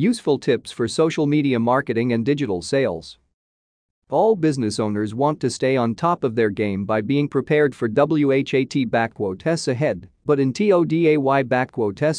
Useful tips for social media marketing and digital sales. All business owners want to stay on top of their game by being prepared for WHAT ahead, but in TODAY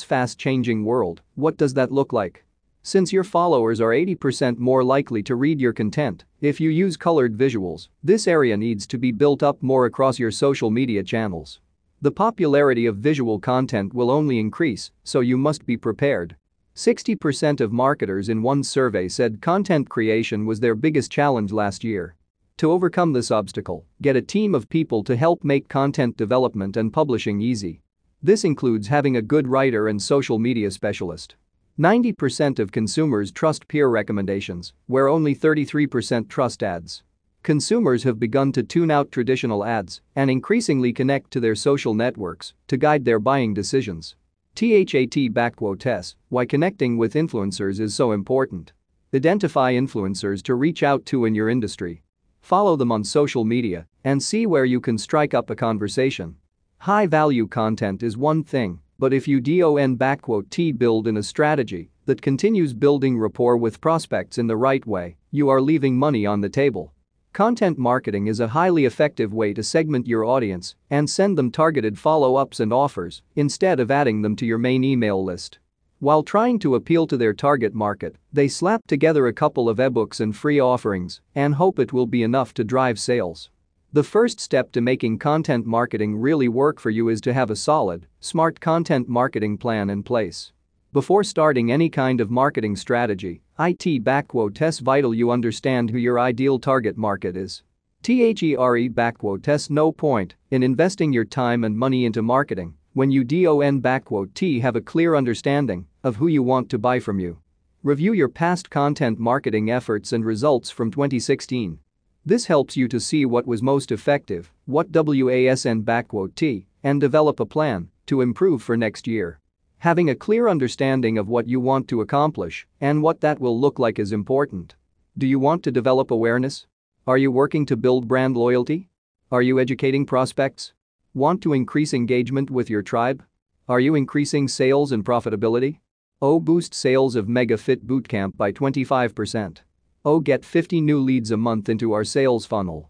fast changing world, what does that look like? Since your followers are 80% more likely to read your content if you use colored visuals, this area needs to be built up more across your social media channels. The popularity of visual content will only increase, so you must be prepared. 60% of marketers in one survey said content creation was their biggest challenge last year. To overcome this obstacle, get a team of people to help make content development and publishing easy. This includes having a good writer and social media specialist. 90% of consumers trust peer recommendations, where only 33% trust ads. Consumers have begun to tune out traditional ads and increasingly connect to their social networks to guide their buying decisions. THAT backquotes, why connecting with influencers is so important. Identify influencers to reach out to in your industry. Follow them on social media and see where you can strike up a conversation. High value content is one thing, but if you DON backquote T build in a strategy that continues building rapport with prospects in the right way, you are leaving money on the table. Content marketing is a highly effective way to segment your audience and send them targeted follow-ups and offers instead of adding them to your main email list. While trying to appeal to their target market, they slap together a couple of ebooks and free offerings and hope it will be enough to drive sales. The first step to making content marketing really work for you is to have a solid, smart content marketing plan in place. Before starting any kind of marketing strategy, IT backquotes vital you understand who your ideal target market is. THERE backquotes no point in investing your time and money into marketing when you DON backquote T have a clear understanding of who you want to buy from you. Review your past content marketing efforts and results from 2016. This helps you to see what was most effective, what WASN backquote T, and develop a plan to improve for next year. Having a clear understanding of what you want to accomplish and what that will look like is important. Do you want to develop awareness? Are you working to build brand loyalty? Are you educating prospects? Want to increase engagement with your tribe? Are you increasing sales and profitability? Oh boost sales of Mega Fit Bootcamp by 25%. Oh get 50 new leads a month into our sales funnel